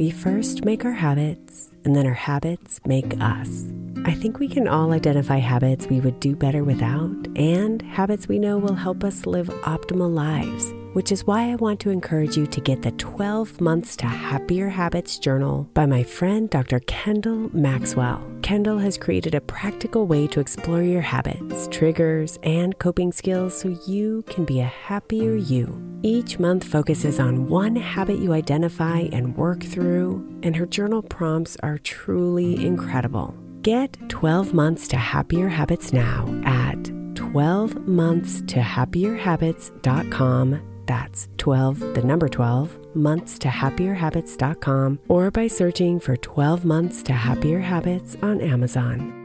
We first make our habits, and then our habits make us. I think we can all identify habits we would do better without and habits we know will help us live optimal lives which is why I want to encourage you to get the 12 Months to Happier Habits Journal by my friend Dr. Kendall Maxwell. Kendall has created a practical way to explore your habits, triggers, and coping skills so you can be a happier you. Each month focuses on one habit you identify and work through, and her journal prompts are truly incredible. Get 12 Months to Happier Habits now at 12monthstohappierhabits.com that's 12, the number 12, months to happierhabits.com or by searching for 12 months to happier habits on Amazon.